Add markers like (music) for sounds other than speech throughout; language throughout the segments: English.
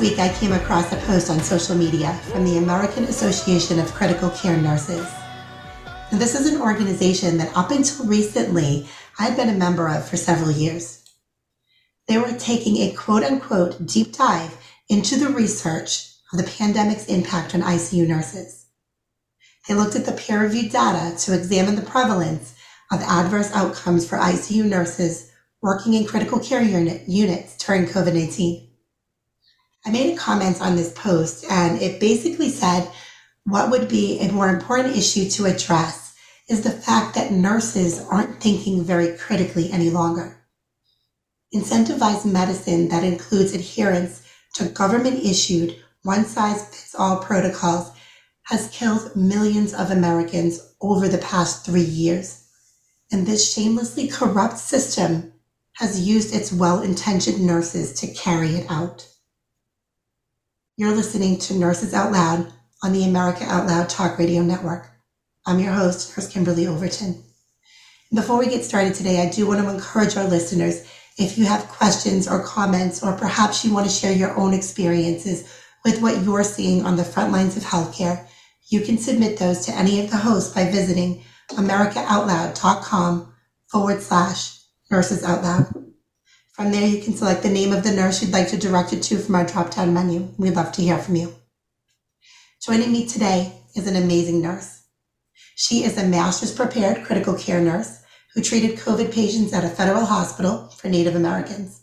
Week, I came across a post on social media from the American Association of Critical Care Nurses. And this is an organization that up until recently, I'd been a member of for several years. They were taking a quote unquote deep dive into the research of the pandemic's impact on ICU nurses. They looked at the peer reviewed data to examine the prevalence of adverse outcomes for ICU nurses working in critical care unit, units during COVID 19. I made a comment on this post and it basically said what would be a more important issue to address is the fact that nurses aren't thinking very critically any longer. Incentivized medicine that includes adherence to government issued one size fits all protocols has killed millions of Americans over the past three years. And this shamelessly corrupt system has used its well intentioned nurses to carry it out. You're listening to Nurses Out Loud on the America Out Loud Talk Radio Network. I'm your host, Nurse Kimberly Overton. Before we get started today, I do want to encourage our listeners if you have questions or comments, or perhaps you want to share your own experiences with what you're seeing on the front lines of healthcare, you can submit those to any of the hosts by visiting americaoutloud.com forward slash nurses out loud. From there, you can select the name of the nurse you'd like to direct it to from our drop down menu. We'd love to hear from you. Joining me today is an amazing nurse. She is a master's prepared critical care nurse who treated COVID patients at a federal hospital for Native Americans.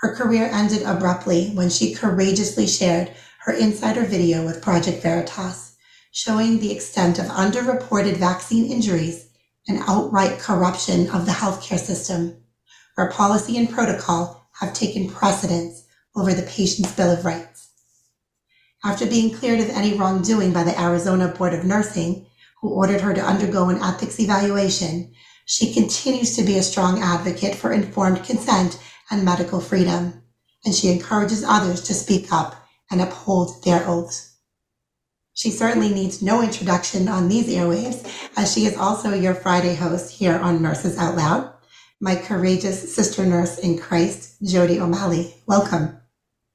Her career ended abruptly when she courageously shared her insider video with Project Veritas, showing the extent of underreported vaccine injuries and outright corruption of the healthcare system, where policy and protocol have taken precedence over the patient's Bill of Rights. After being cleared of any wrongdoing by the Arizona Board of Nursing, who ordered her to undergo an ethics evaluation, she continues to be a strong advocate for informed consent and medical freedom, and she encourages others to speak up and uphold their oaths. She certainly needs no introduction on these airwaves, as she is also your Friday host here on Nurses Out Loud. My courageous sister nurse in Christ, Jody O'Malley. Welcome.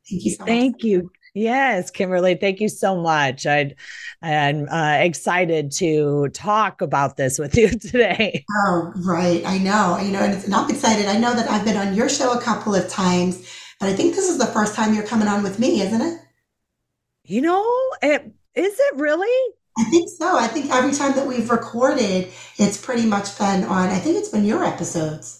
Thank you so much. Thank you. Yes, Kimberly, thank you so much. i am uh, excited to talk about this with you (laughs) today. Oh, right. I know. You know, and, and I'm excited. I know that I've been on your show a couple of times, but I think this is the first time you're coming on with me, isn't it? You know, it, is it really? I think so. I think every time that we've recorded, it's pretty much been on, I think it's been your episodes.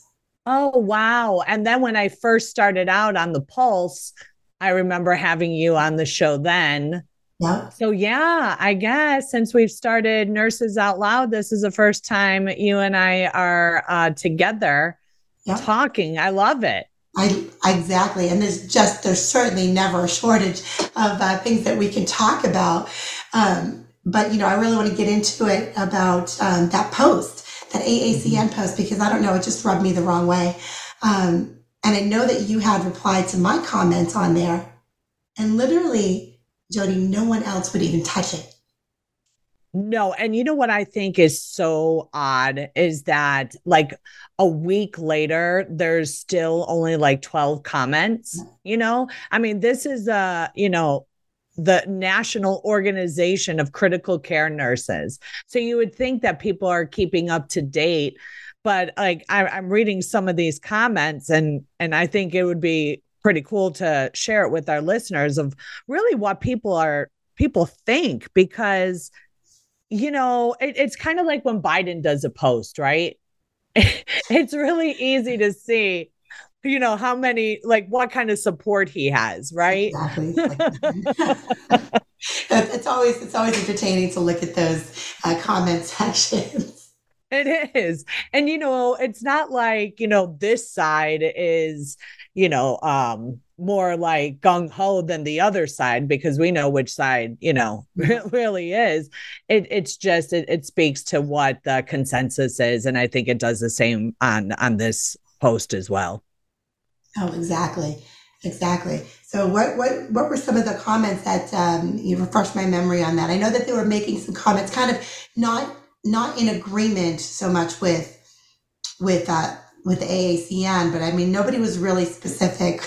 Oh, wow. And then when I first started out on the Pulse, I remember having you on the show then. Yeah. So yeah, I guess since we've started Nurses Out Loud, this is the first time you and I are uh, together yeah. talking. I love it. I exactly, and there's just there's certainly never a shortage of uh, things that we can talk about. Um, but you know, I really want to get into it about um, that post, that AACN post, because I don't know, it just rubbed me the wrong way. Um, and I know that you had replied to my comments on there. And literally, Jody, no one else would even touch it. No. And you know what I think is so odd is that like a week later, there's still only like 12 comments. You know, I mean, this is a, you know, the National Organization of Critical Care Nurses. So you would think that people are keeping up to date but like I, I'm reading some of these comments and and I think it would be pretty cool to share it with our listeners of really what people are people think because you know it, it's kind of like when Biden does a post, right? (laughs) it's really easy to see you know, how many, like, what kind of support he has, right? Exactly. (laughs) (laughs) it's always it's always entertaining to look at those uh, comment sections. It is. And you know, it's not like, you know, this side is, you know, um more like gung ho than the other side because we know which side, you know, (laughs) really is. It it's just it, it speaks to what the consensus is and I think it does the same on on this post as well. Oh, exactly. Exactly. So, what what what were some of the comments that um, you refresh my memory on that? I know that they were making some comments, kind of not not in agreement so much with with uh, with AACN, but I mean nobody was really specific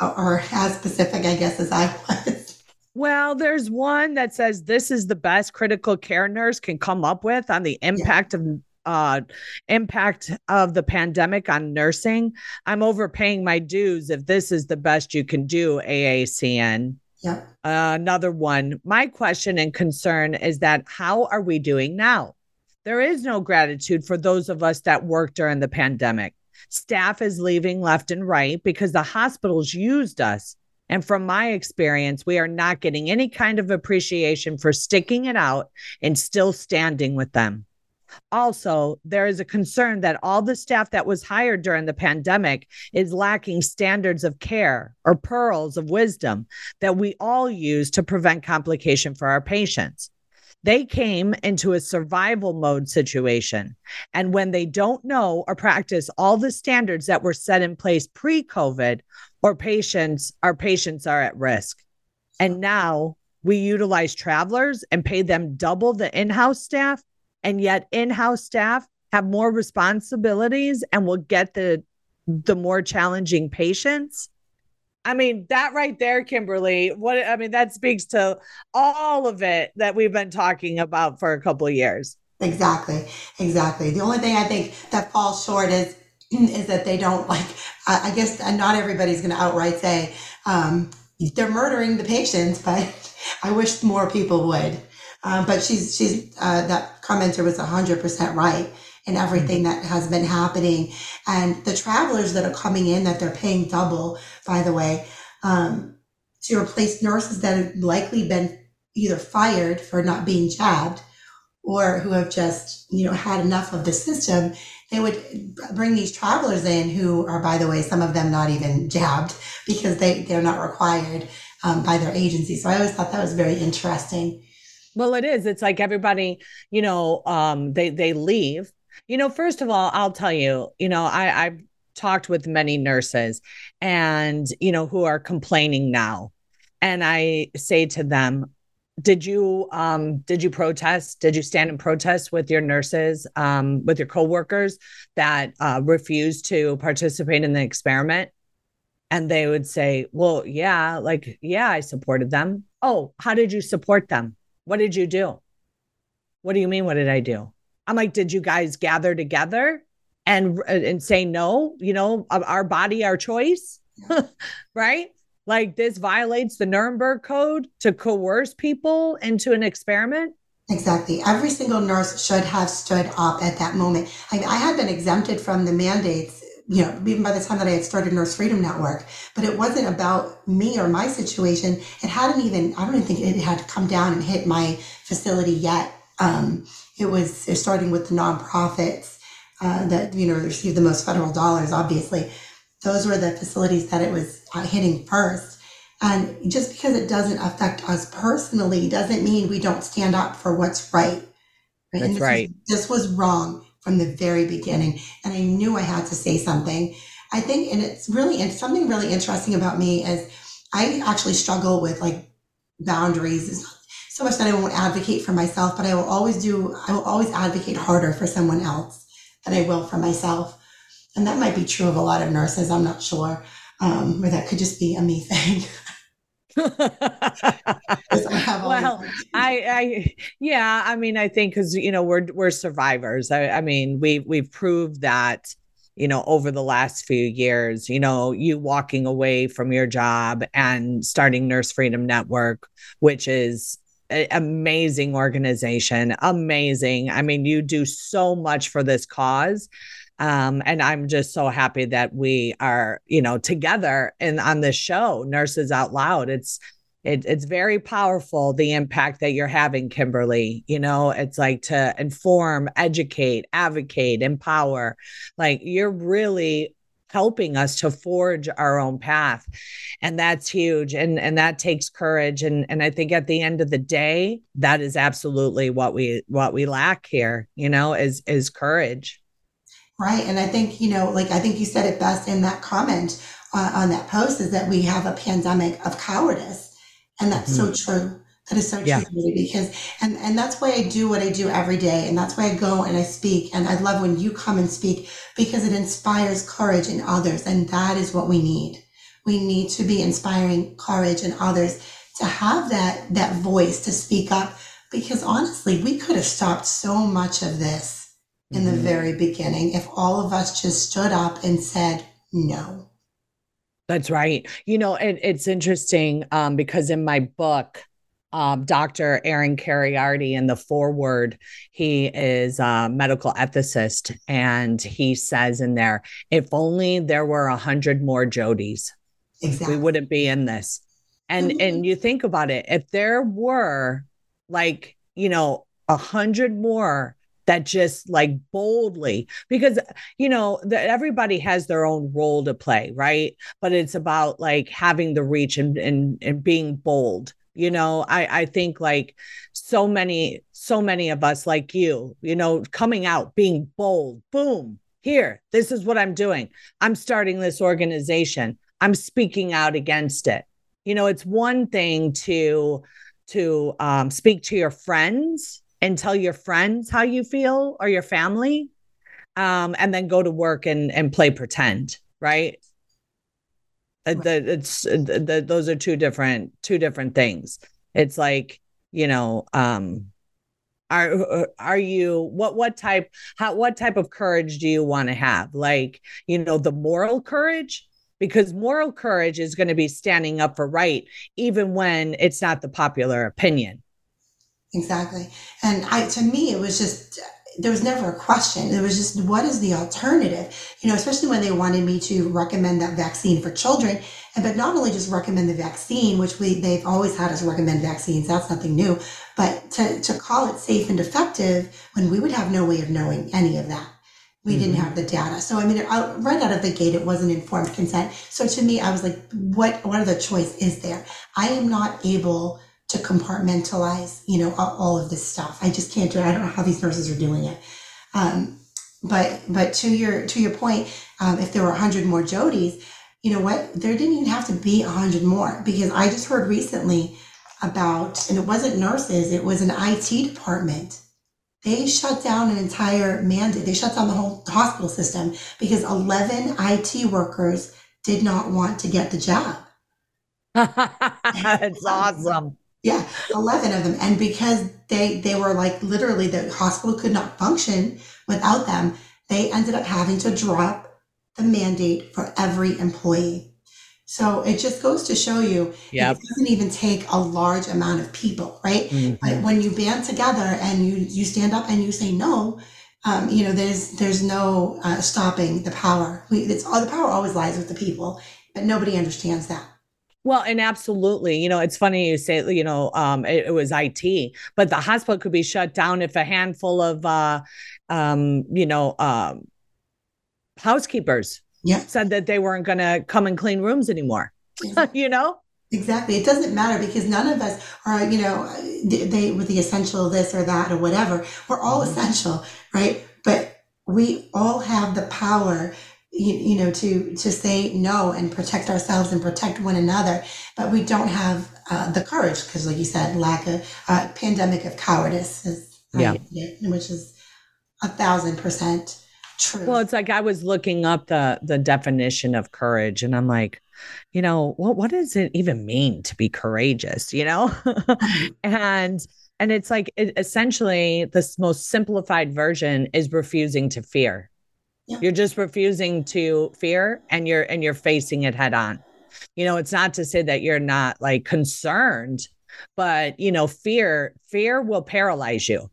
or as specific, I guess, as I (laughs) was. Well, there's one that says this is the best critical care nurse can come up with on the impact yeah. of uh, impact of the pandemic on nursing. I'm overpaying my dues if this is the best you can do, AACN. Yeah. Uh, another one. My question and concern is that how are we doing now? There is no gratitude for those of us that worked during the pandemic. Staff is leaving left and right because the hospitals used us. And from my experience, we are not getting any kind of appreciation for sticking it out and still standing with them. Also, there is a concern that all the staff that was hired during the pandemic is lacking standards of care or pearls of wisdom that we all use to prevent complication for our patients. They came into a survival mode situation. And when they don't know or practice all the standards that were set in place pre COVID, or patients, our patients are at risk. And now we utilize travelers and pay them double the in house staff and yet in-house staff have more responsibilities and will get the the more challenging patients I mean, that right there, Kimberly, what I mean, that speaks to all of it that we've been talking about for a couple of years. Exactly. Exactly. The only thing I think that falls short is (clears throat) is that they don't like I, guess not everybody's gonna outright say um, they're murdering the patients, but (laughs) I wish more people would. Um, but she's she's uh, that commenter was hundred percent right in everything mm-hmm. that has been happening, and the travelers that are coming in that they're paying double, by the way, um, to replace nurses that have likely been either fired for not being jabbed, or who have just you know had enough of the system. They would bring these travelers in who are, by the way, some of them not even jabbed because they they're not required um, by their agency. So I always thought that was very interesting. Well, it is. It's like everybody, you know, um, they they leave. You know, first of all, I'll tell you, you know, I I've talked with many nurses and you know who are complaining now. And I say to them, did you um did you protest did you stand in protest with your nurses um with your coworkers that uh refused to participate in the experiment and they would say well yeah like yeah i supported them oh how did you support them what did you do? What do you mean? What did I do? I'm like, did you guys gather together and uh, and say no? You know, our body, our choice, (laughs) right? Like this violates the Nuremberg Code to coerce people into an experiment. Exactly. Every single nurse should have stood up at that moment. I, I had been exempted from the mandates you know, even by the time that I had started Nurse Freedom Network, but it wasn't about me or my situation. It hadn't even, I don't even think it had come down and hit my facility yet. Um, it was it starting with the nonprofits uh, that, you know, receive the most federal dollars, obviously. Those were the facilities that it was uh, hitting first. And just because it doesn't affect us personally doesn't mean we don't stand up for what's right. right? That's this right. Was, this was wrong from the very beginning. And I knew I had to say something. I think, and it's really, and something really interesting about me is I actually struggle with like boundaries. It's not so much that I won't advocate for myself, but I will always do, I will always advocate harder for someone else than I will for myself. And that might be true of a lot of nurses. I'm not sure. Um, or that could just be a me thing. (laughs) well, I, I, yeah, I mean, I think because you know we're we're survivors. I, I mean, we we've proved that you know over the last few years. You know, you walking away from your job and starting Nurse Freedom Network, which is amazing organization amazing i mean you do so much for this cause Um, and I'm just so happy that we are, you know, together and on this show, Nurses Out Loud. It's it, it's very powerful the impact that you're having kimberly you know it's like to inform educate advocate empower like you're really helping us to forge our own path and that's huge and and that takes courage and and i think at the end of the day that is absolutely what we what we lack here you know is is courage right and i think you know like i think you said it best in that comment uh, on that post is that we have a pandemic of cowardice and that's mm-hmm. so true that is so true yeah. because and and that's why I do what I do every day and that's why I go and I speak and I love when you come and speak because it inspires courage in others and that is what we need. We need to be inspiring courage in others to have that that voice to speak up because honestly we could have stopped so much of this in mm-hmm. the very beginning if all of us just stood up and said no. That's right. You know, it, it's interesting um, because in my book, um, Dr. Aaron Kheriaty in the foreword, he is a medical ethicist, and he says in there, if only there were a hundred more Jodys, exactly. we wouldn't be in this. And mm-hmm. and you think about it, if there were like you know a hundred more that just like boldly because you know that everybody has their own role to play right? But it's about like having the reach and and, and being bold you know? I i think like so many so many of us like you you know coming out being bold boom here this is what i'm doing. I'm starting this organization. I'm speaking out against it. You know it's one thing to to um, speak to your friends and tell your friends how you feel or your family um, and then go to work and and play pretend right uh, the, it's uh, the, those are two different two different things. It's like you know, um, are are you what what type how what type of courage do you want to have? Like you know, the moral courage because moral courage is going to be standing up for right even when it's not the popular opinion. Exactly, and I to me it was just there was never a question. It was just, what is the alternative? You know, especially when they wanted me to recommend that vaccine for children. And, but not only just recommend the vaccine, which we, they've always had us recommend vaccines. That's nothing new, but to, to call it safe and effective when we would have no way of knowing any of that. We mm-hmm. didn't have the data. So, I mean, right out of the gate, it wasn't informed consent. So to me, I was like, what, what other choice is there? I am not able to compartmentalize, you know, all, of this stuff. I just can't do it. I don't know how these nurses are doing it. Um, but but to your to your point, um, if there were hundred more Jodys, you know what? There didn't even have to be hundred more because I just heard recently about, and it wasn't nurses, it was an IT department. They shut down an entire mandate. They shut down the whole hospital system because 11 IT workers did not want to get the job. (laughs) That's (laughs) awesome. Yeah, 11 of them. And because they, they were like literally the hospital could not function without them, they ended up having to drop the mandate for every employee. So it just goes to show you yep. it doesn't even take a large amount of people, right? Mm-hmm. But when you band together and you you stand up and you say no, um, you know there's there's no uh, stopping the power. We, it's all the power always lies with the people, but nobody understands that. Well, and absolutely, you know, it's funny you say, you know, um, it, it, was IT, but the hospital could be shut down if a handful of, uh, um, you know, um, housekeepers yeah. said that they weren't going to come and clean rooms anymore. (laughs) you know, Exactly. It doesn't matter because none of us are, you know, they with the essential this or that or whatever. We're all mm-hmm. essential, right? But we all have the power you, you know to to say no and protect ourselves and protect one another. But we don't have uh, the courage because like you said lack of uh, pandemic of cowardice is yeah. it, which is a thousand percent true. Well it's like i was looking up the the definition of courage and i'm like you know what what does it even mean to be courageous? You know? (laughs) And and it's like it, essentially this most simplified version is refusing to fear yeah. You're just refusing to fear and you're and you're facing it head on. You know, it's not to say that you're not like concerned, but you know, fear fear will paralyze you.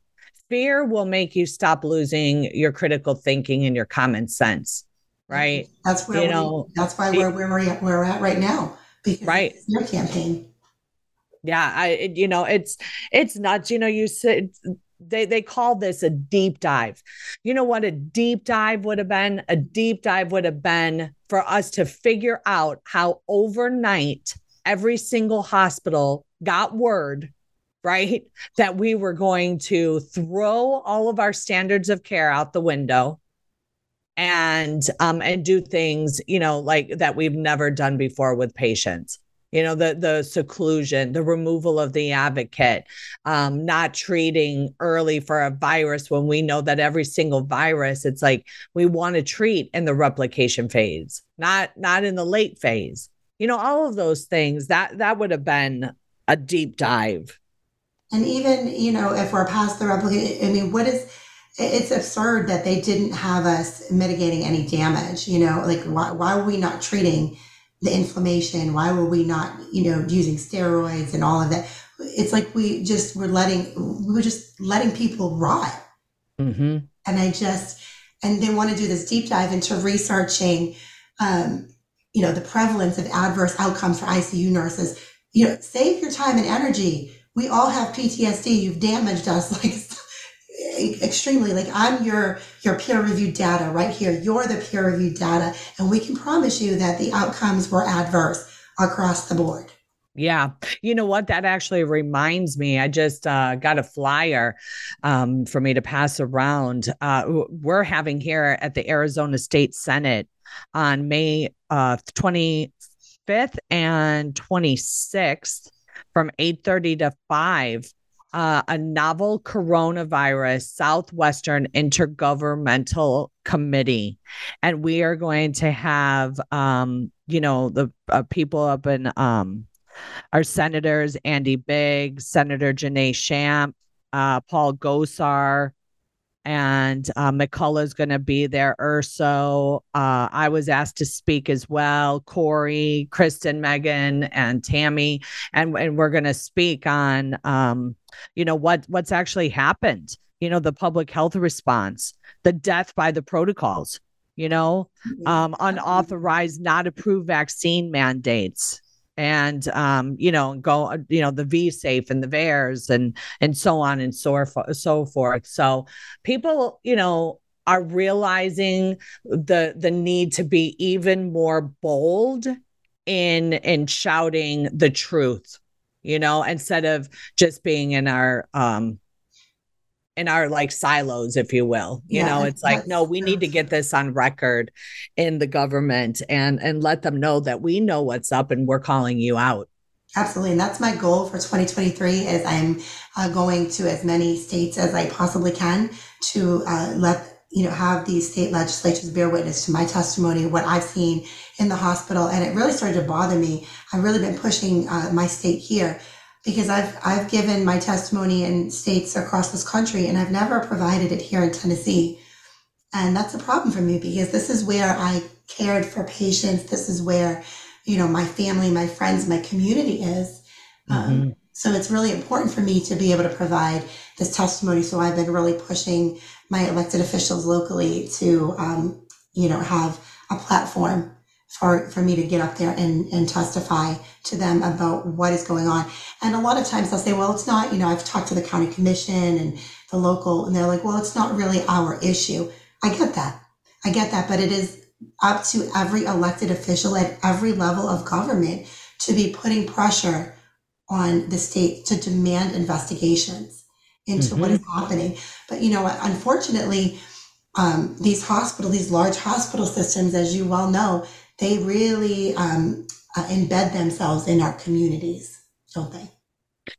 fear will make you stop losing your critical thinking and your common sense right that's where you we, know that's why we're where we're, we're at right now because right your campaign yeah i you know it's it's nuts you know you said they they call this a deep dive. You know what a deep dive would have been? A deep dive would have been for us to figure out how overnight every single hospital got word right that we were going to throw all of our standards of care out the window and um and do things you know like that we've never done before with patients you know the the seclusion the removal of the advocate um, not treating early for a virus when we know that every single virus it's like we want to treat in the replication phase not not in the late phase. You know all of those things that that would have been a deep dive. And even you know if we're past the replication i mean what is it's absurd that they didn't have us mitigating any damage you know like why, why are we not treating the inflammation? Why were we not, you know, using steroids and all of that? It's like we just were letting, we were just letting people rot. Mm-hmm. And I just, and they want to do this deep dive into researching, um, you know, the prevalence of adverse outcomes for ICU nurses. You know, save your time and energy. We all have PTSD. You've damaged us (laughs) like extremely like i'm your your peer reviewed data right here you're the peer reviewed data and we can promise you that the outcomes were adverse across the board yeah. You know what? That actually reminds me. I just uh, got a flyer um, for me to pass around. Uh, we're having here at the Arizona State Senate on May uh, 25th and 26th from 8.30 to 5 uh, a novel coronavirus Southwestern Intergovernmental Committee. And we are going to have, um, you know, the uh, people up in um, our senators, Andy Biggs, Senator Janae Shamp, uh, Paul Gosar, and uh, is going to be there. Urso, uh, I was asked to speak as well. Corey, Kristen, Megan, and Tammy, and and we're going to speak on, um, you know, what what's actually happened. You know, the public health response, the death by the protocols. You know, mm-hmm. um, unauthorized, not approved vaccine mandates and um, you know, go, you know, the V safe and the VAERS and and so on and so so forth. So people, you know, are realizing the the need to be even more bold in in shouting the truth you know instead of just being in our um in our like silos if you will you yeah, know it's like no we need to get this on record in the government and and let them know that we know what's up and we're calling you out. Absolutely and that's my goal for 2023 is i'm uh, going to as many states as i possibly can to uh, let you know have these state legislatures bear witness to my testimony what i've seen in the hospital and it really started to bother me. I've really been pushing uh, my state here because I've I've given my testimony in states across this country and I've never provided it here in Tennessee. And that's a problem for me because this is where I cared for patients. This is where, you know, my family, my friends, my community is. Um, mm-hmm. Um, so it's really important for me to be able to provide this testimony. So I've been really pushing my elected officials locally to, um, you know, have a platform for, for me to get up there and, and testify to them about what is going on. And a lot of times they'll say, well, it's not, you know, I've talked to the county commission and the local, and they're like, well, it's not really our issue. I get that. I get that. But it is up to every elected official at every level of government to be putting pressure on the state to demand investigations into mm-hmm. what is happening. But, you know, unfortunately, um, these hospitals, these large hospital systems, as you well know, they really um, uh, embed themselves in our communities, don't they?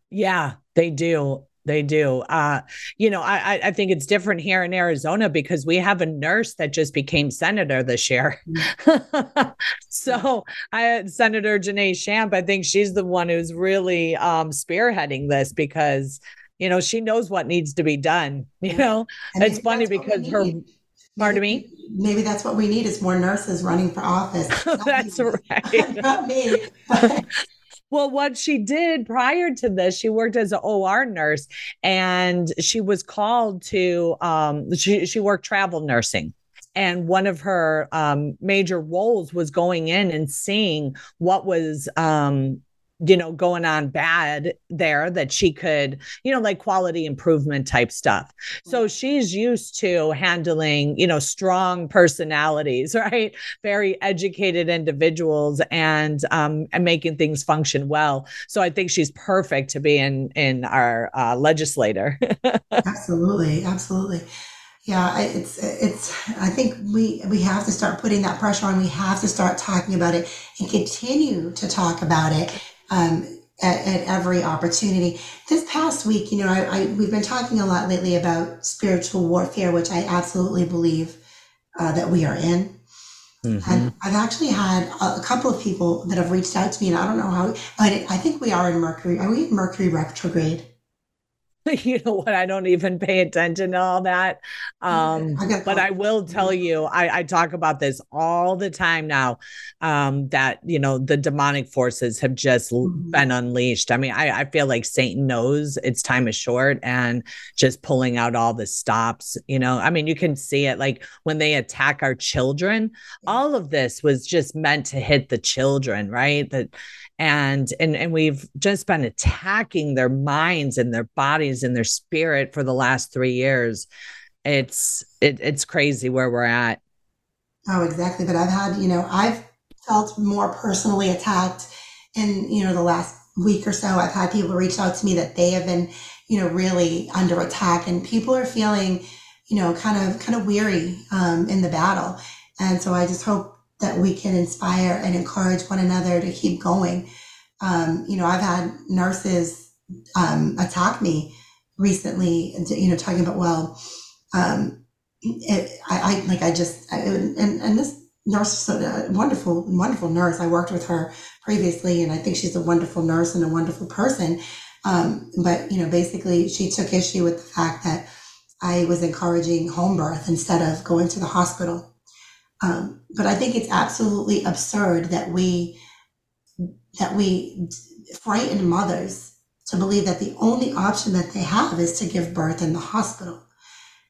Yeah, they do. They do. Uh, you know, I I think it's different here in Arizona because we have a nurse that just became senator this year. Mm-hmm. (laughs) so I Senator Janae Shamp, I think she's the one who's really um, spearheading this because you know she knows what needs to be done. You know, and it's funny because her Pardon me? Maybe that's what we need is more nurses running for office. (laughs) that's me. right. (laughs) Not me. (laughs) Well, what she did prior to this, she worked as an OR nurse and she was called to um she she worked travel nursing and one of her um, major roles was going in and seeing what was um, you know going on bad there that she could you know like quality improvement type stuff. So she's used to handling you know strong personalities (laughs) right? Very educated individuals and um and making things function well. So i think she's perfect to be in in our uh, legislator. (laughs) Absolutely absolutely. Yeah it's it's i think we we have to start putting that pressure on. We have to start talking about it and continue to talk about it um, at, at, every opportunity. This past week, you know, I, I, we've been talking a lot lately about spiritual warfare, which I absolutely believe uh, that we are in. Mm-hmm. And I've actually had a, a, couple of people that have reached out to me, and I don't know how. I, I think we are in Mercury. Are we in Mercury retrograde? (laughs) you know what? I don't even pay attention to all that. Um but i will tell you I, I talk about this all the time now um that you know the demonic forces have just mm-hmm. been unleashed. I mean I, I feel like satan knows its time is short and just pulling out all the stops you know? I mean you can see it like when they attack our children all of this was just meant to hit the children right? That and and and we've just been attacking their minds and their bodies and their spirit for the last three years. It's it, it's crazy where we're at. Oh exactly. But i've had you know i've felt more personally attacked in you know the last week or so. I've had people reach out to me that they have been you know really under attack and people are feeling you know kind of kind of weary um, in the battle. And so i just hope that we can inspire and encourage one another to keep going. Um, you know, I've had nurses um, attack me recently, you know, talking about, well, um, it, I, I, like, I just, I, and, and this nurse is a wonderful, wonderful nurse. I worked with her previously, and I think she's a wonderful nurse and a wonderful person. Um, but, you know, basically, she took issue with the fact that I was encouraging home birth instead of going to the hospital. Um, but I think it's absolutely absurd that we that we frighten mothers to believe that the only option that they have is to give birth in the hospital.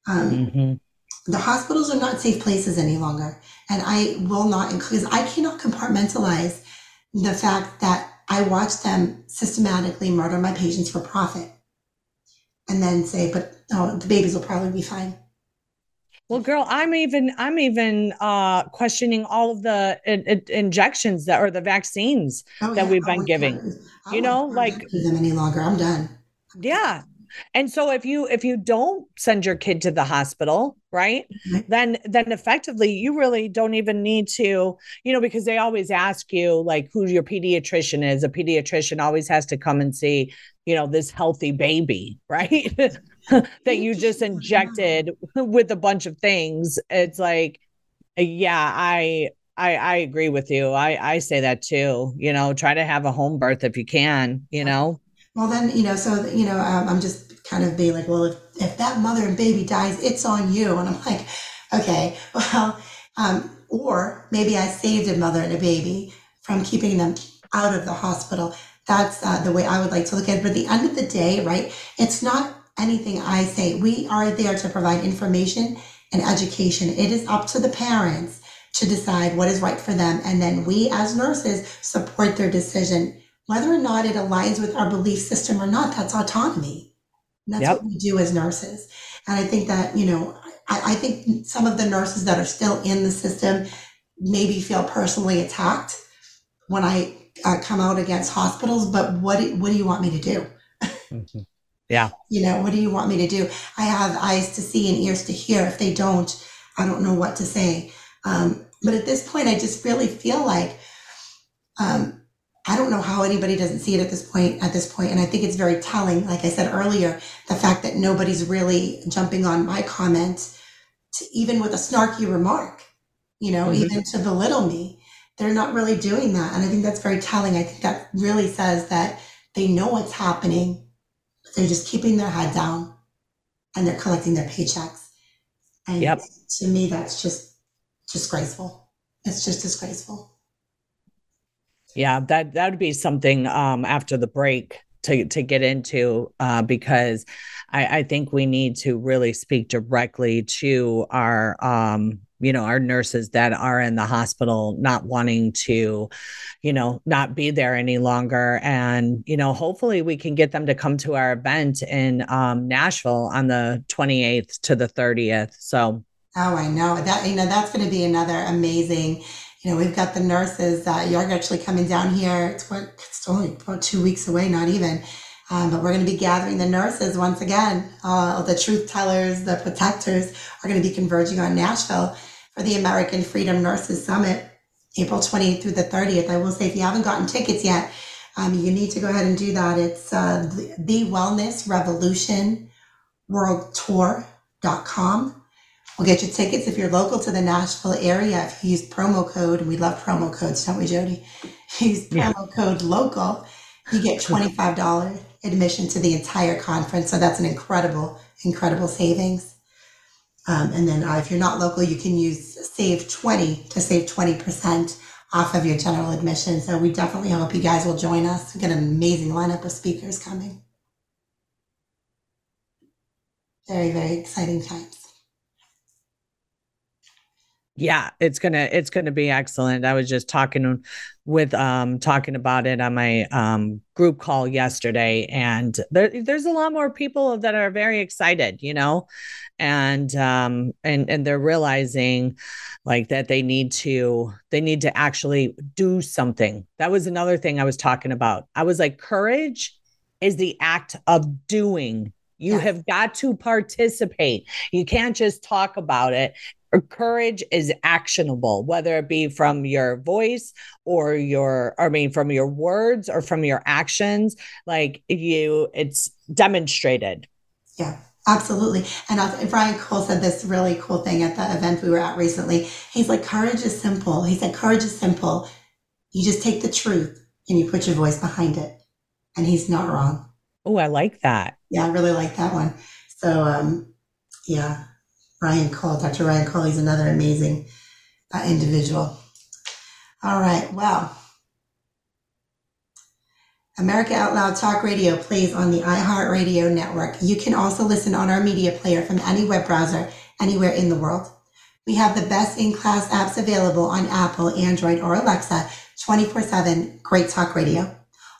Um, mm-hmm. The hospitals are not safe places any longer, and I will not because I cannot compartmentalize the fact that I watch them systematically murder my patients for profit, and then say, "But oh, the babies will probably be fine." Well, girl, I'm even I'm even uh, questioning all of the in, in, injections that or the vaccines oh, that yeah. we've been giving. You know, like them any longer. I'm done. Yeah. And so if you if you don't send your kid to the hospital, right? Mm-hmm. Then then effectively you really don't even need to, you know, because they always ask you like who your pediatrician is. A pediatrician always has to come and see, you know, this healthy baby, (laughs) right? (laughs) that you just injected (laughs) with a bunch of things. It's like, yeah, I I I agree with you. I I say that too. You know, try to have a home birth if you can. You know. Well, then you know, so you know, um, I'm just kind of being like, well, if if that mother and baby dies, it's on you, and I'm like, okay, (laughs) well, um, or maybe I saved a mother and a baby from keeping them out of the hospital. That's uh, the way I would like to look at it. But at the end of the day, right? It's not anything I say. We are there to provide information and education. It is up to the parents to decide what is right for them. And then we as nurses support their decision. Whether or not it aligns with our belief system or not, that's autonomy. And that's yep. what we do as nurses. And I think that, you know, I, I think some of the nurses that are still in the system maybe feel personally attacked when I uh, come out against hospitals. But what, what do you want me to do? Mm-hmm. Yeah. You know, what do you want me to do? I have eyes to see and ears to hear. If they don't, I don't know what to say. Um, but at this point, I just really feel like um, I don't know how anybody doesn't see it at this point. At this point, and I think it's very telling. Like I said earlier, the fact that nobody's really jumping on my comment, to, even with a snarky remark. You know, mm-hmm. even to belittle me, they're not really doing that, and I think that's very telling. I think that really says that they know what's happening they're just keeping their head down and they're collecting their paychecks. And yep. to me, that's just disgraceful. It's just disgraceful. Yeah, that that would be something um, after the break to to get into uh, because I, I think we need to really speak directly to our um, you know our nurses that are in the hospital not wanting to you know not be there any longer. And you know hopefully we can get them to come to our event in um, nashville on the 28th to the 30th so oh i know. That you know that's going to be another amazing you know we've got the nurses that you're actually coming down here. It's, what, it's only about two weeks away not even. Um, but we're going to be gathering the nurses once again. Uh, the truth tellers the protectors are going to be converging on nashville for the American Freedom Nurses Summit, April 20th through the 30th. I will say if you haven't gotten tickets yet, um, you need to go ahead and do that. It's uh, the, Wellness Revolution World Tour.com. We'll get you tickets if you're local to the Nashville area. If you use promo code, and we love promo codes, don't we, Jody? Use promo yeah. code local, you get $25 admission to the entire conference. So that's an incredible, incredible savings. Um, and then uh, if you're not local, you can use Save 20 to save 20% off of your general admission. So we definitely hope you guys will join us. We've got an amazing lineup of speakers coming. Very, very exciting times. Yeah, it's gonna it's gonna be excellent. I was just talking with um talking about it on my um group call yesterday, and there, there's a lot more people that are very excited, you know, and um and and they're realizing like that they need to they need to actually do something. That was another thing I was talking about. I was like, courage is the act of doing you yes. have got to participate. You can't just talk about it courage is actionable whether it be from your voice or your i mean from your words or from your actions like you it's demonstrated. Yeah absolutely. And uh, brian cole said this really cool thing at the event we were at recently. He's like courage is simple. He said courage is simple. You just take the truth and you put your voice behind it. And he's not wrong. Oh i like that. Yeah i really like that one. So um yeah Ryan Cole. Dr. Ryan Cole, he's another amazing uh, individual. All right, well, America Out Loud Talk Radio plays on the iHeartRadio network. You can also listen on our media player from any web browser anywhere in the world. We have the best in class apps available on Apple, Android, or Alexa 24 7. Great talk radio.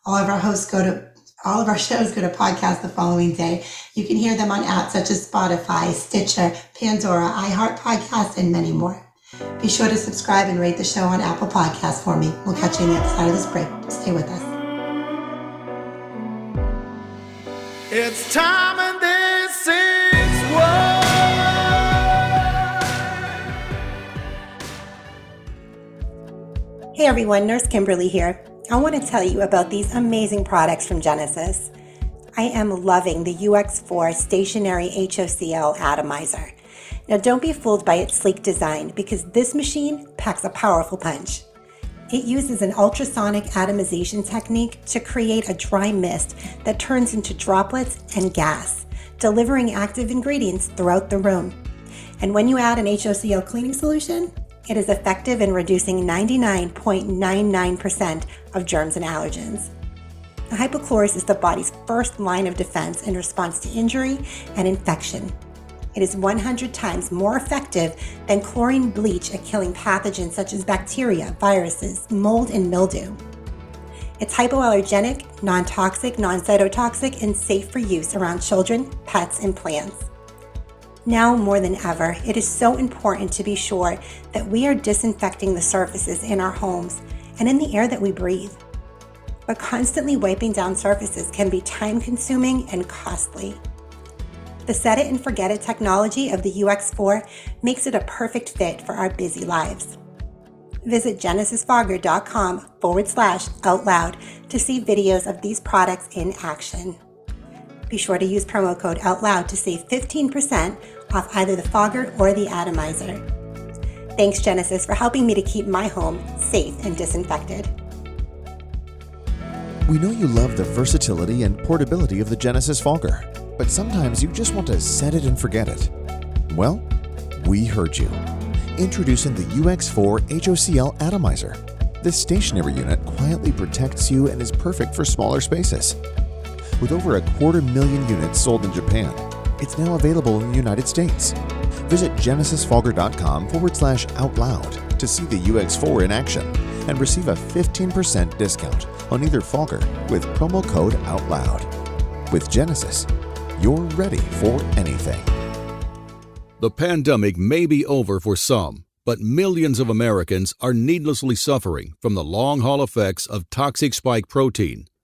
All of our hosts go to all of our shows go to podcast the following day. You can hear them on apps such as Spotify, Stitcher, Pandora, iHeart Podcasts, and many more. Be sure to subscribe and rate the show on Apple Podcasts for me. We'll catch you on the other side of this break. Stay with us. It's time and this is Hey everyone, Nurse Kimberly here. I want to tell you about these amazing products from Genesis. I am loving the UX4 stationary HOCl atomizer. Now, don't be fooled by its sleek design because this machine packs a powerful punch. It uses an ultrasonic atomization technique to create a dry mist that turns into droplets and gas, delivering active ingredients throughout the room. And when you add an HOCl cleaning solution, it is effective in reducing 99.99% of germs and allergens. Hypochlorous is the body's first line of defense in response to injury and infection. It is 100 times more effective than chlorine bleach at killing pathogens such as bacteria, viruses, mold, and mildew. It's hypoallergenic, non toxic, non cytotoxic, and safe for use around children, pets, and plants. Now more than ever, it is so important to be sure that we are disinfecting the surfaces in our homes and in the air that we breathe. But constantly wiping down surfaces can be time consuming and costly. The set it and forget it technology of the UX4 makes it a perfect fit for our busy lives. Visit genesisfogger.com forward slash out loud to see videos of these products in action. Be sure to use promo code OUTLOUD to save 15% off either the fogger or the atomizer. Thanks, Genesis, for helping me to keep my home safe and disinfected. We know you love the versatility and portability of the Genesis Fogger, but sometimes you just want to set it and forget it. Well, we heard you. Introducing the UX4 HOCl Atomizer This stationary unit quietly protects you and is perfect for smaller spaces. With over a quarter million units sold in Japan, it's now available in the United States. Visit genesisfogger.com forward slash out loud to see the UX4 in action and receive a 15% discount on either Fogger with promo code OUTLOUD. With Genesis, you're ready for anything. The pandemic may be over for some, but millions of Americans are needlessly suffering from the long haul effects of toxic spike protein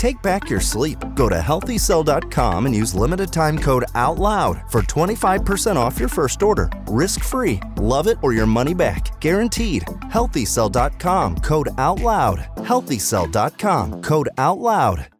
Take back your sleep. Go to healthycell.com and use limited time code OUTLOUD for 25% off your first order. Risk free. Love it or your money back. Guaranteed. Healthycell.com code OUTLOUD. Healthycell.com code OUTLOUD.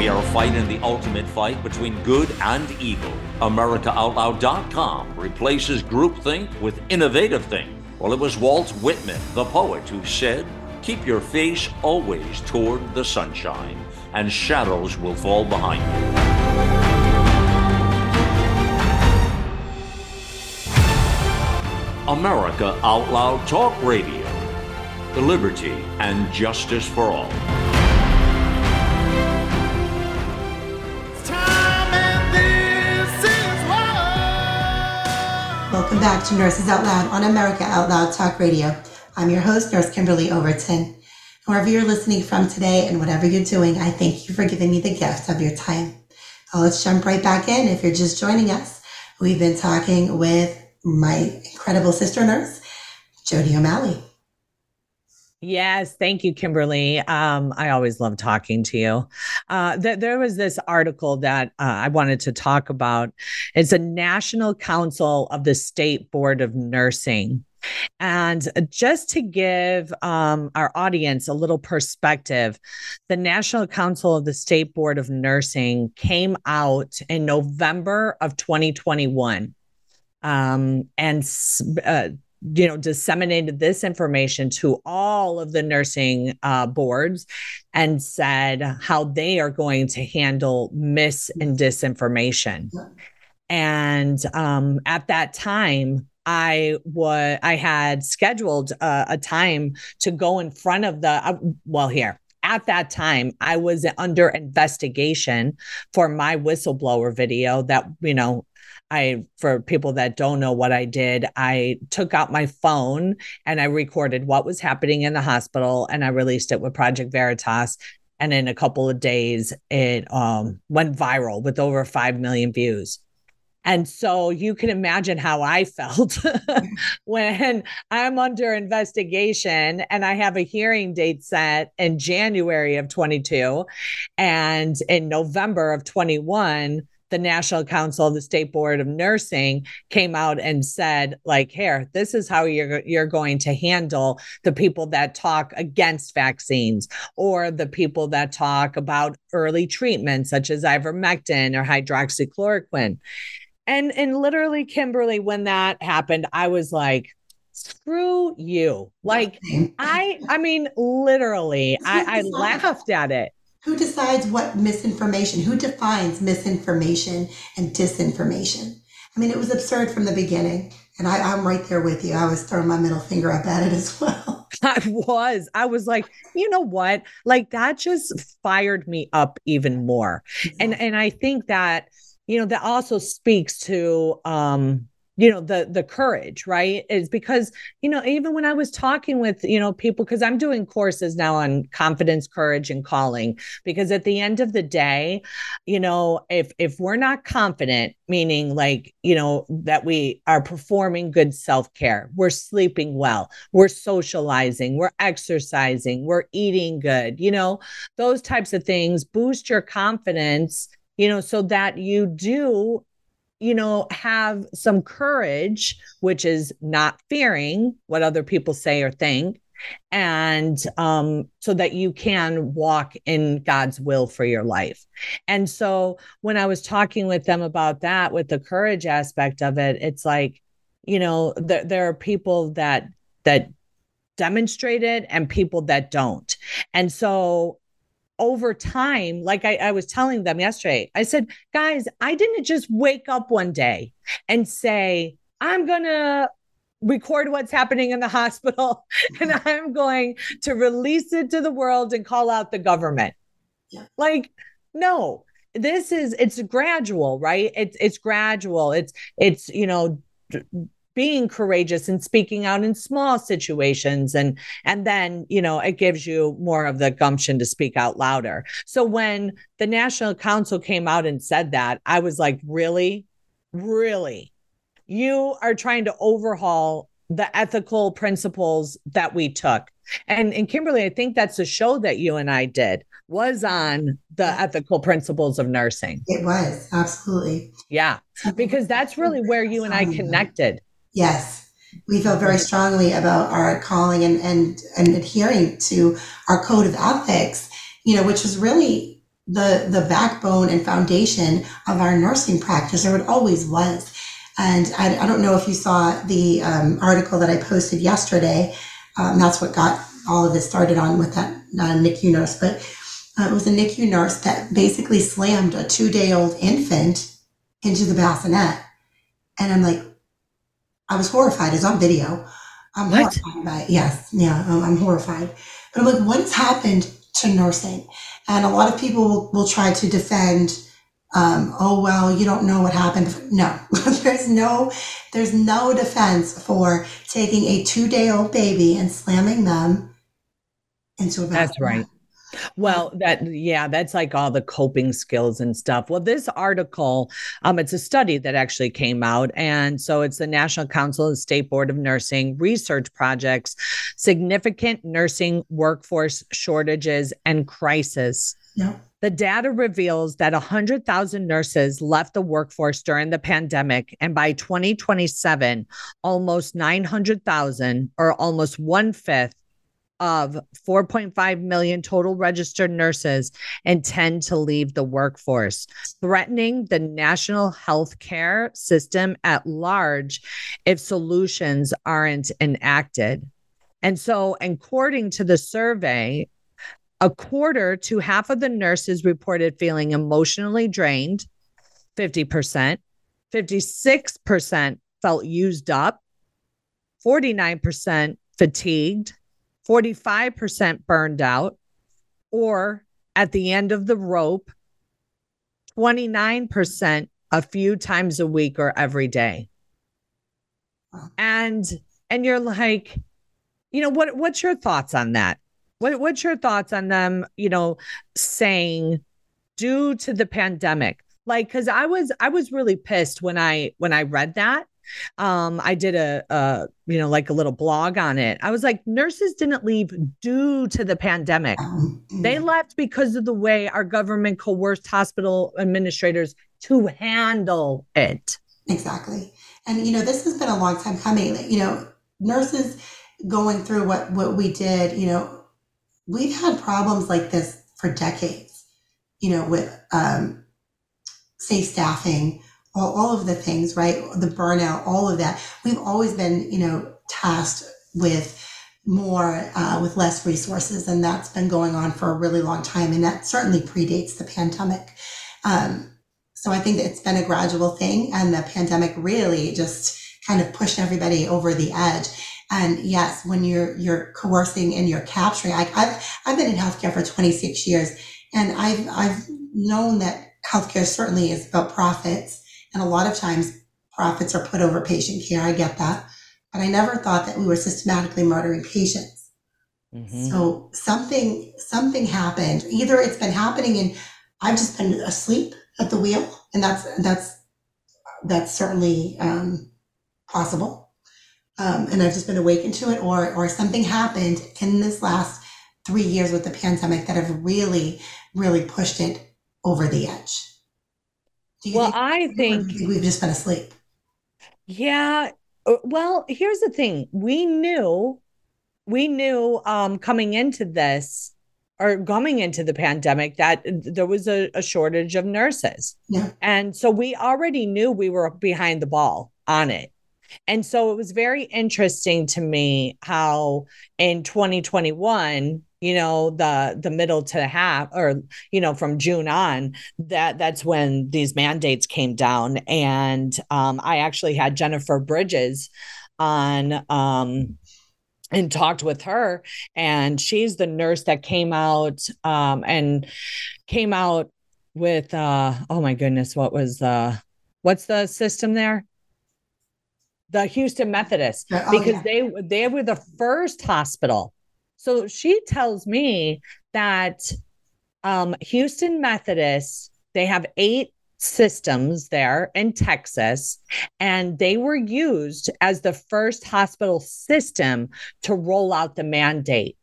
We are fighting the ultimate fight between good and evil. AmericaOutloud.com replaces groupthink with innovative think. Well, it was Walt Whitman, the poet, who said, Keep your face always toward the sunshine, and shadows will fall behind you. America Out Loud Talk Radio. The Liberty and justice for all. Welcome back to Nurses Out Loud on America Out Loud Talk Radio. I'm your host, Nurse Kimberly Overton. Wherever you're listening from today and whatever you're doing, I thank you for giving me the gift of your time. Well, let's jump right back in. If you're just joining us, we've been talking with my incredible sister nurse, Jodi O'Malley. Yes, thank you, Kimberly. Um, I always love talking to you. Uh, th- there was this article that uh, I wanted to talk about. It's a National Council of the State Board of Nursing. And just to give um, our audience a little perspective, the National Council of the State Board of Nursing came out in November of 2021 um, and uh, you know disseminated this information to all of the nursing uh, boards and said how they are going to handle mis and disinformation. And um, at that time I was I had scheduled a, time to go in front of the uh, well here at that time I was under investigation for my whistleblower video that you know I, for people that don't know what I did, I took out my phone and I recorded what was happening in the hospital and I released it with Project Veritas. And in a couple of days, it um, went viral with over 5 million views. And so you can imagine how I (laughs) felt (laughs) when I'm under investigation and I have a hearing date set in January of 22 and in November of 21 the National Council of the State Board of Nursing came out and said, like, here, this is how you're you're going to handle the people that talk against vaccines or the people that talk about early treatment, such as ivermectin or hydroxychloroquine. And and literally, Kimberly, when that happened, I was like, screw you. Like I I mean, literally, I, I (laughs) laughed at it. Who decides what misinformation? Who defines misinformation and disinformation? I mean, it was absurd from the beginning. And I, I'm right there with you. I was throwing my middle finger up at it as well. (laughs) I was. I was like, you know what? Like that just fired me up even more. And and I think that, you know, that also speaks to um you know the the courage right? Is because you know even when i was talking with you know people because i'm doing courses now on confidence courage and calling because at the end of the day you know if if we're not confident meaning like you know that we are performing good self-care we're sleeping well we're socializing we're exercising we're eating good you know those types of things boost your confidence you know so that you do you know, have some courage, which is not fearing what other people say or think, and um, so that you can walk in God's will for your life. And so when I was talking with them about that, with the courage aspect of it, it's like, you know, th- there are people that that demonstrate it and people that don't. And so over time, like I, I was telling them yesterday, I said, guys, I didn't just wake up one day and say, I'm going to record what's happening in the (laughs) hospital and I'm going to release it to the world and call out the government. Yeah. Like, no, this is it's gradual, right? It's it's gradual. It's it's you know being courageous and speaking out in small situations. And and then you know it gives you more of the gumption to speak out louder. So when the national council came out and said that i was like really? Really? You are trying to overhaul the ethical principles that we took. And and kimberly i think that's a show that you and i did was on the ethical principles of nursing. It was absolutely. Yeah because that's really where you and i connected Yes. We feel very strongly about our calling and, and, and adhering to our code of ethics, you know, which was really the, the backbone and foundation of our nursing practice, or it always was. And I, I don't know if you saw the um, article that I posted yesterday. Um, that's what got all of this started on with that uh, NICU nurse, but uh, it was a NICU nurse that basically slammed a two day old infant into the bassinet. And I'm like, I was horrified. It's on video. I'm what? horrified by it. Yes, yeah, I'm, I'm horrified. But I'm like, what has happened to nursing? And a lot of people will, will try to defend. Um, oh well, you don't know what happened. No, (laughs) there's no, there's no defense for taking a two day old baby and slamming them into a bathroom. That's right. Well, that yeah, that's like all the coping skills and stuff. Well, this article, um, it's a study that actually came out, and so it's the National Council and State Board of Nursing research projects, significant nursing workforce shortages and crisis. Yeah. The data reveals that 100,000 nurses left the workforce during the pandemic, and by 2027, almost 900,000, or almost one fifth, of 4.5 million total registered nurses intend to leave the workforce, threatening the national health care system at large if solutions aren't enacted. And so, according to the survey, a quarter to half of the nurses reported feeling emotionally drained, 50%, 56% felt used up, 49% fatigued, 45% burned out, or at the end of the rope, 29% a few times a week or every day. And and you're like, you know, what what's your thoughts on that? What what's your thoughts on them, you know, saying due to the pandemic, like because i was i was really pissed when i when i read that um i did a uh you know like a little blog on it i was like nurses didn't leave due to the pandemic (clears throat) they left because of the way our government coerced hospital administrators to handle it Exactly. And you know, this has been a long time coming. You know, nurses going through what what we did, you know, we've had problems like this for decades, you know, with um safe staffing, all, all of the things, right? The burnout, all of that. We've always been, you know, tasked with more uh, with less resources and that's been going on for a really long time and that certainly predates the pandemic um, so I think that it's been a gradual thing and the pandemic really just kind of pushed everybody over the edge. And yes, when you're, you're coercing and you're capturing, I, I've, I've been in healthcare for 26 years and I've, I've known that healthcare certainly is about profits. And a lot of times profits are put over patient care. I get that. But I never thought that we were systematically murdering patients. Mm-hmm. So something, something happened. Either it's been happening and I've just been asleep at the wheel, and that's that's that's certainly um, possible. Um, and I've just been awakened to it, or or something happened in this last three years with the pandemic that have really, really pushed it over the edge. Well, think, I think we've just been asleep. Yeah. Uh, well, here's the thing: we knew, we knew um, coming into this or coming into the pandemic that there was a, a shortage of nurses. Yeah. And so we already knew we were behind the ball on it. And so it was very interesting to me how in 2021, you know, the the middle to the half or you know, from June on, that that's when these mandates came down. And um, I actually had Jennifer Bridges on um and talked with her and she's the nurse that came out um, and came out with uh oh my goodness what was uh what's the system there the Houston Methodist oh, because yeah. they they were the first hospital so she tells me that um Houston Methodist they have eight systems there in Texas, and they were used as the first hospital system to roll out the mandate.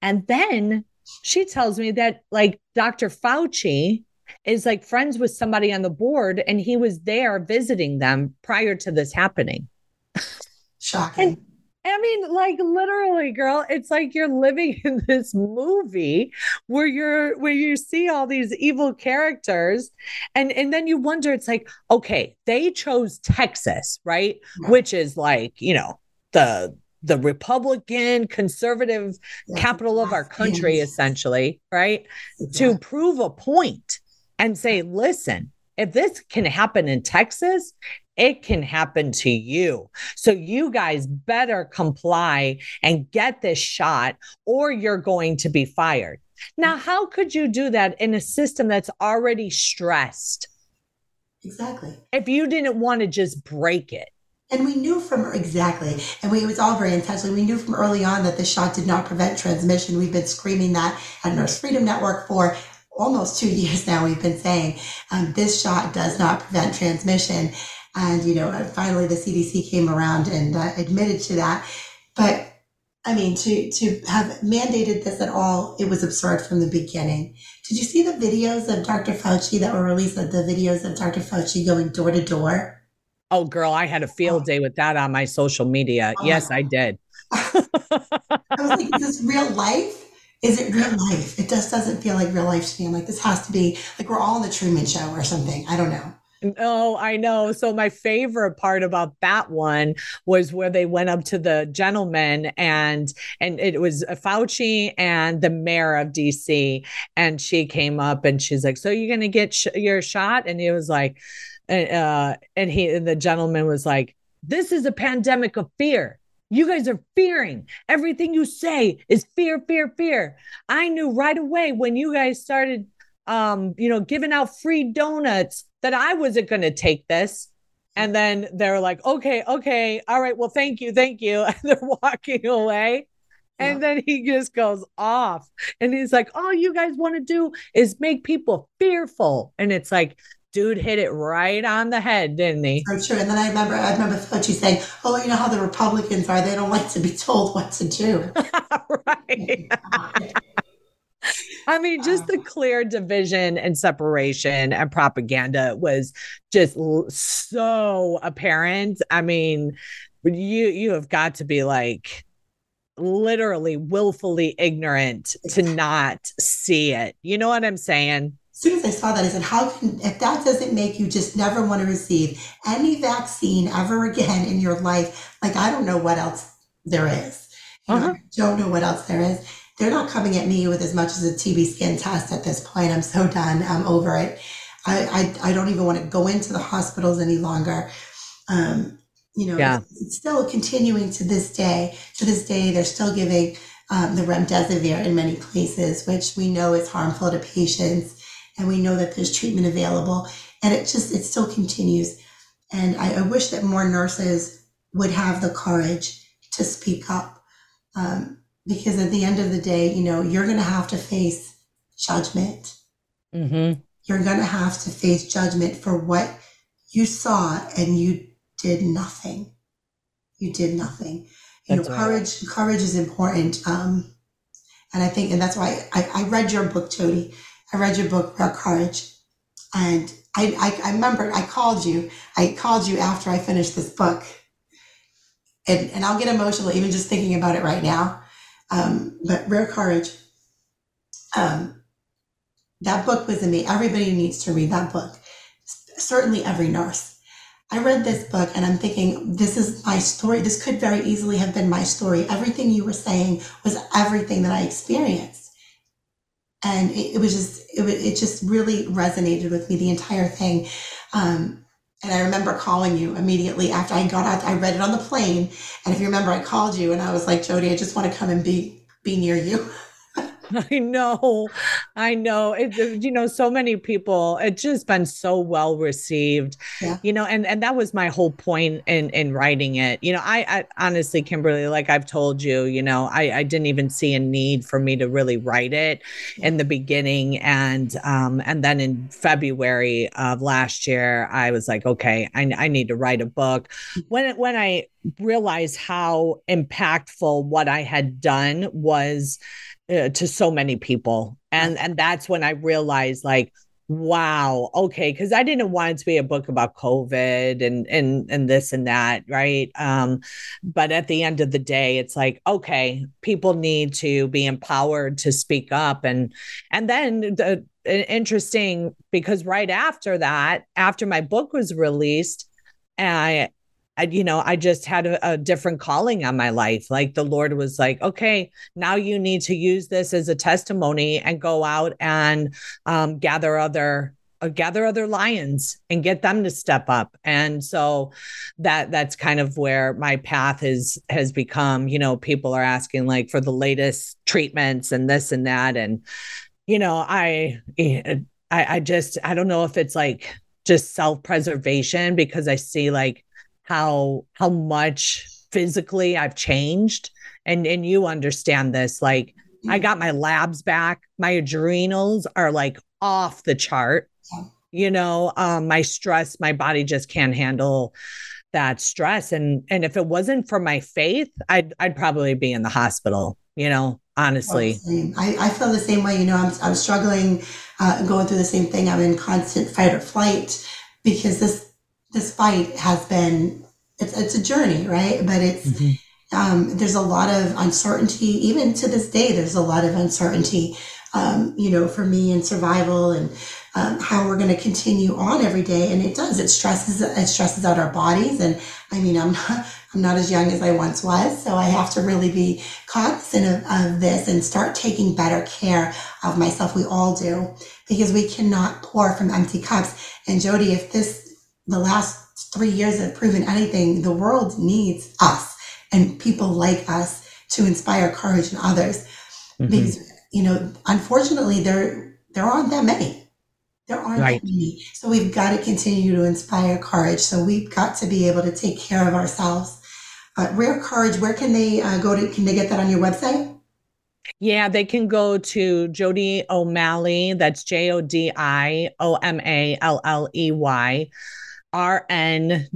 And then she tells me that, like, Dr. Fauci is like friends with somebody on the board, and he was there visiting them prior to this happening. Shocking. And I mean, like literally, girl, it's like you're living (laughs) in this movie where you're where you see all these evil characters, and and then you wonder, it's like, okay, they chose Texas, right? Which is like, you know, the the Republican conservative capital of our country, essentially, right? To prove a point and say, listen, if this can happen in Texas, it can happen to you. So you guys better comply and get this shot, or you're going to be fired. Now, how could you do that in a system that's already stressed? Exactly. If you didn't want to just break it. And we knew from exactly, and we, it was all very intentional. We knew from early on that the shot did not prevent transmission. We've been screaming that at Nurse Freedom Network for almost two (laughs) years now. We've been saying um, this shot does not prevent transmission. And, you know, finally the CDC came around and uh, admitted to that. But I mean, to, to have mandated this at all, it was absurd from the beginning. Did you see the videos of Dr. Fauci that were released, the videos of Dr. Fauci going door to door? Oh, girl, I had a field oh. day with that on my social media. Oh. Yes, I did. (laughs) I was like, is this real life? Is it real life? It just doesn't feel like real life to me. I'm like, this has to be like we're all in the Truman Show or something. I don't know. Oh, I know. So my favorite part about that one was where they went up to the gentleman and and it was Fauci and the mayor of DC and she came up and she's like, "So you're going to get sh- your shot?" And he was like uh and he and the gentleman was like, "This is a pandemic of fear." You guys are fearing. Everything you say is fear, fear, fear. I knew right away when you guys started um, you know, giving out free donuts that I wasn't going to take this. And then they're like, okay, okay, all right, well, thank you, thank you. (laughs) And they're walking away. And yeah. then he just goes off and he's like, all you guys want to do is make people fearful. And it's like, dude hit it right on the head, didn't he? I'm sure. And then I remember, I remember Fauci saying, "Oh, you know how the Republicans are; they don't like to be told what to do." (laughs) right. (laughs) I mean, just the clear division and separation and propaganda was just so apparent. I mean, you you have got to be like literally willfully ignorant to not see it. You know what I'm saying? As soon as I saw that, I said, How can, if that doesn't make you just never want to receive any vaccine ever again in your life, like I don't know what else there is. You uh-huh. know, don't know what else there is. They're not coming at me with as much as a TB skin test at this point. I'm so done. I'm over it. I, I, I don't even want to go into the hospitals any longer. Um, you know, yeah. it's, it's, still continuing to this day. To this day, they're still giving um, the remdesivir in many places, which we know is harmful to patients, and we know that there's treatment available, and it just it still continues. And I, I wish that more nurses would have the courage to speak up, um, because at the end of the day, you know, you're going to have to face judgment. Mm-hmm. You're going to have to face judgment for what you saw and you did nothing. You did nothing. You that's know, courage, right. courage is important. Um, and I think, and that's why I, I read your book, Jodi. I read your book about courage. And I, I, I remember I called you. I called you after I finished this book. And, and I'll get emotional even just thinking about it right now. Um, but Rare Courage, um, that book was in me. Everybody needs to read that book. Certainly every nurse I read this book and I'm thinking, this is my story. This could very easily have been my story. Everything you were saying was everything that I experienced. And it, it was just, it, it just really resonated with me, the entire thing. Um, and I remember calling you immediately after I got out. I read it on the plane. And if you remember, I called you and I was like, Jodi, I just want to come and be, be near you. (laughs) (laughs) I know. I know. It, you know, so many people, it's just been so well received. Yeah. You know, and and that was my whole point in in writing it. You know, I, I honestly, Kimberly, like I've told you, you know, I I didn't even see a need for me to really write it in the beginning and um and then in February of last year, I was like, okay, I I need to write a book. When when I realized how impactful what I had done was uh, to so many people. And and that's when i realized like wow okay because i didn't want it to be a book about covid and and and this and that right? Um but at the end of the day it's like okay people need to be empowered to speak up. And and then the interesting because right after that after my book was released I I, you know, I just had a, a, different calling on my life. Like the Lord was like, okay, now you need to use this as a testimony and go out and um, gather other uh, gather other lions and get them to step up. And so that that's kind of where my path is has become. You know people are asking like for the latest treatments and this and that. And you know i i i just i don't know if it's like just self-preservation because i see like how how much physically I've changed. And and you understand this like I got my labs back. My adrenals are like off the chart. You know um my stress my body just can't handle that stress. And and if it wasn't for my faith I'd I'd probably be in the hospital you know honestly. I, I feel the same way. You know I'm, I'm struggling uh, going through the same thing. I'm in constant fight or flight because this this fight has been it's it's a journey, right? But it's mm-hmm. um, there's a lot of uncertainty. Even to this day, there's a lot of uncertainty. Um, you know, for me in survival and um, how we're going to continue on every day. And it does. It stresses. It stresses out our bodies. And I mean, I'm not. I'm not as young as I once was, so I have to really be cognizant of, of this and start taking better care of myself. We all do because we cannot pour from empty cups. And Jodi, if this the last three years have proven anything, the world needs us and people like us to inspire courage in others. Mm-hmm. Because, you know, unfortunately, there there aren't that many. There aren't right. that many. So we've got to continue to inspire courage. So we've got to be able to take care of ourselves. Uh, Rare Courage, where can they uh, go to? Can they get that on your website? Yeah, they can go to Jodi O'Malley. That's J O D I O M A L L E Y rn.com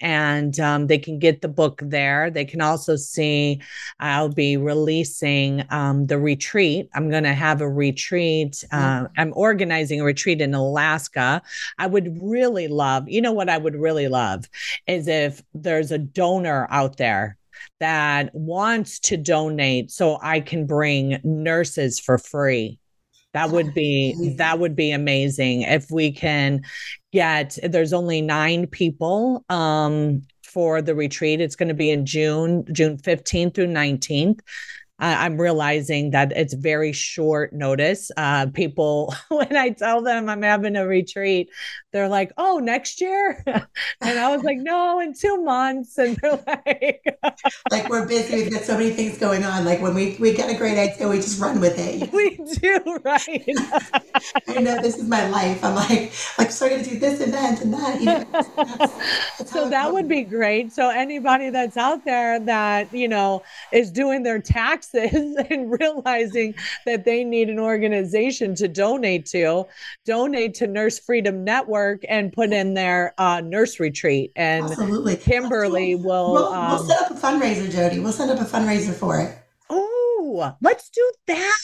and um, they can get the book there. They can also see I'll be releasing um, the retreat. I'm going to have a retreat. Uh, I'm organizing a retreat in Alaska. I would really love, you know, what I would really love is if there's a donor out there that wants to donate so I can bring nurses for free that would be that would be amazing if we can get there's only 9 people um for the retreat. It's going to be in June, June 15th through 19th. I'm realizing that it's very short notice. Uh, people, (laughs) when I tell them I'm having a retreat, they're like, "Oh, next year," (laughs) and I was like, "No, in two months." (laughs) And they're like, "Like we're busy. We've got so many things going on. Like when we we get a great idea, we just run with it." We do, right? I know this is my life. I'm like, like so we're gonna do this event and that. You know, that's, that's so that would be great. So anybody that's out there that you know is doing their taxes (laughs) and realizing that they need an organization to donate to, donate to Nurse Freedom Network and put in their uh, nurse retreat. And Absolutely. Kimberly will. We'll, um, we'll set up a fundraiser, Jodi. We'll set up a fundraiser for it. Oh, let's do that.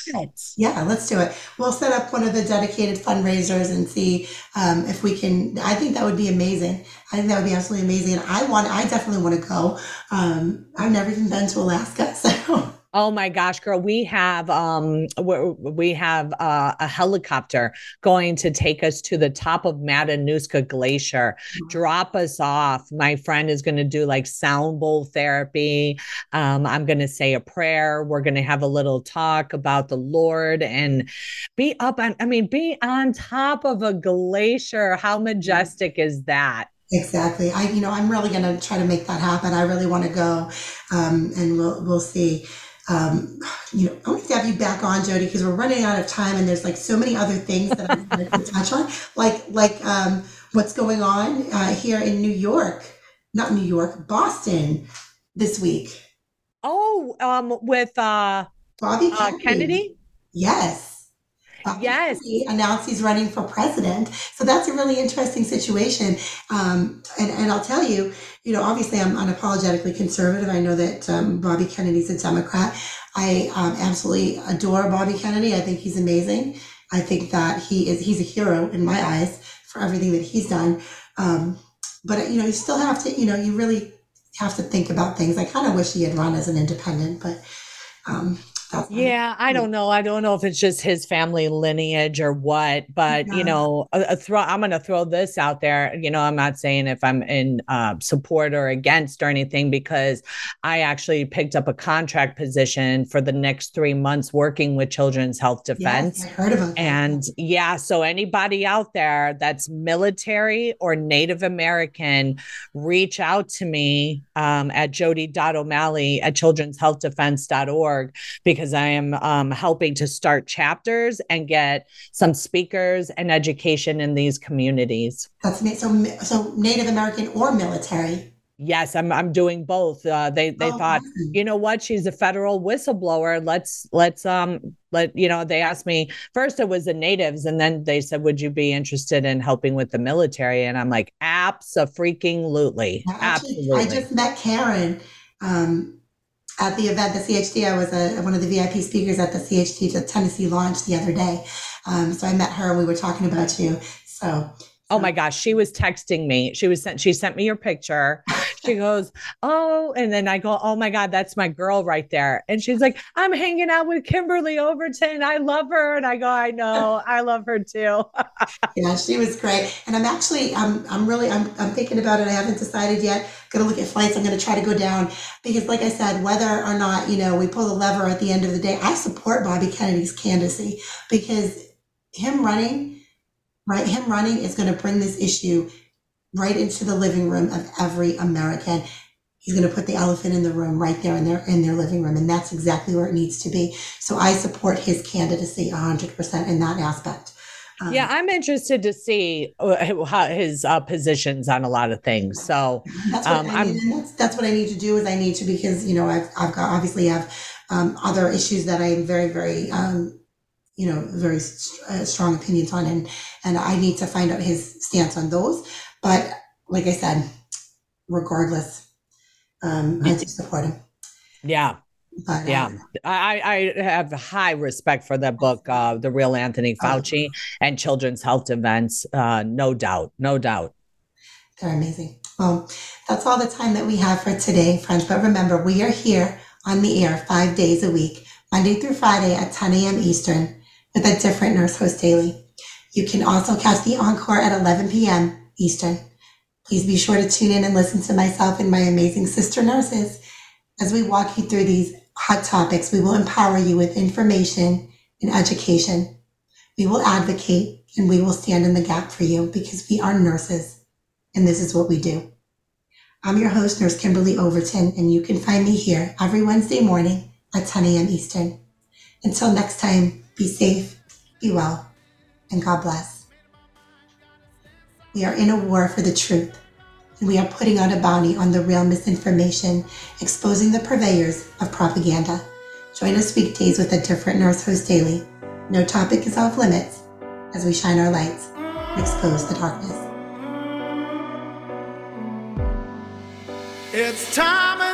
Yeah, let's do it. We'll set up one of the dedicated fundraisers and see um, if we can. I think that would be amazing. I think that would be absolutely amazing. And I want, I definitely want to go. Um, I've never even been to Alaska, (laughs) so Oh my gosh, girl, we have um we have uh, a helicopter going to take us to the top of Matanuska Glacier, mm-hmm. drop us off. My friend is going to do like sound bowl therapy. Um, I'm going to say a prayer. We're going to have a little talk about the Lord and be up on. I mean, be on top of a glacier. How mm-hmm. majestic is that? Exactly. I, you know, I'm really going to try to make that happen. I really want to go, um, and we'll we'll see um, you know, I want to have you back on, Jodi, because we're running out of time, and there's like so many other things that I'm going (laughs) to touch on, like like um, what's going on uh, here in New York, not New York, Boston, this week. Oh, um, with uh, Bobby uh, Kennedy. Kennedy? Yes. Yes. he announced he's running for president. So that's a really interesting situation. Um, and, and I'll tell you, you know, obviously I'm unapologetically conservative. I know that um, Bobby Kennedy's a Democrat. I um, absolutely adore Bobby Kennedy. I think he's amazing. I think that he is he's a hero in my eyes for everything that he's done. Um, but you know, you still have to, you know, you really have to think about things. I kind of wish he had run as an independent, but um, yeah, I don't know. I don't know if it's just his family lineage or what, but yeah. you know, a, a throw. I'm going to throw this out there. You know, I'm not saying if I'm in uh, support or against or anything because I actually picked up a contract position for the next three months working with Children's Health Defense. Yes, I heard about and yeah, so anybody out there that's military or Native American, reach out to me um, at jodi.o'malley at children'shealthdefense.org because because I am um, helping to start chapters and get some speakers and education in these communities. That's so so Native American or military. Yes, I'm. I'm doing both. Uh, they they oh, thought, awesome. you know what? She's a federal whistleblower. Let's let's um let you know. They asked me first. It was the natives, and then they said, "Would you be interested in helping with the military?" And I'm like, "Absolutely, absolutely." I just met Karen um, at the event, the CHD, I was a, one of the VIP speakers at the CHD, the Tennessee launch the other day. Um, so I met her and we were talking about you. So Oh my gosh, she was texting me. She was sent she sent me your picture. (laughs) She goes, "Oh," and then I go, "Oh my god, that's my girl right there." And she's like, "I'm hanging out with Kimberly Overton. I love her." And I go, "I know. I love her too." (laughs) yeah, she was great. And I'm actually I'm I'm really I'm I'm thinking about it. I haven't decided yet. To look at flights. I'm to try to go down because like I said, whether or not, you know, we pull the lever at the end of the day, I support Bobby Kennedy's candidacy because him running right? Him running is going to bring this issue right into the living room of every American. He's going to put the elephant in the room right there in their in their living room, and that's exactly where it needs to be. So I support his candidacy 100% in that aspect. Um, yeah, I'm interested to see uh, how his uh, positions on a lot of things. So that's what, um, I mean, that's, that's, what I need to do is I need to because you know I've I've got obviously have um, other issues that I am very, very, um, you know, very uh, strong opinions on, and and I need to find out his stance on those. But like I said, regardless, um, I do support him. Yeah. But, yeah, um, I, I have high respect for that book, uh, The Real Anthony oh. Fauci, oh. and Children's Health Defense. Uh, no doubt, no doubt. They're amazing. Well, that's all the time that we have for today, friends. But remember, we are here on the air five days a week, Monday through Friday at 10 a.m. Eastern, with a different nurse host daily. You can also catch the encore at 11 p.m. Eastern. Please be sure to tune in and listen to myself and my amazing sister nurses as we walk you through these hot topics. We will empower you with information and education. We will advocate and we will stand in the gap for you because we are nurses and this is what we do. I'm your host, Nurse Kimberly Overton, and you can find me here every Wednesday morning at 10 a.m. Eastern. Until next time, be safe, be well, and God bless. We are in a war for the truth, and we are putting out a bounty on the real misinformation, exposing the purveyors of propaganda. Join us weekdays with a different nurse host daily. No topic is off limits as we shine our lights and expose the darkness. It's time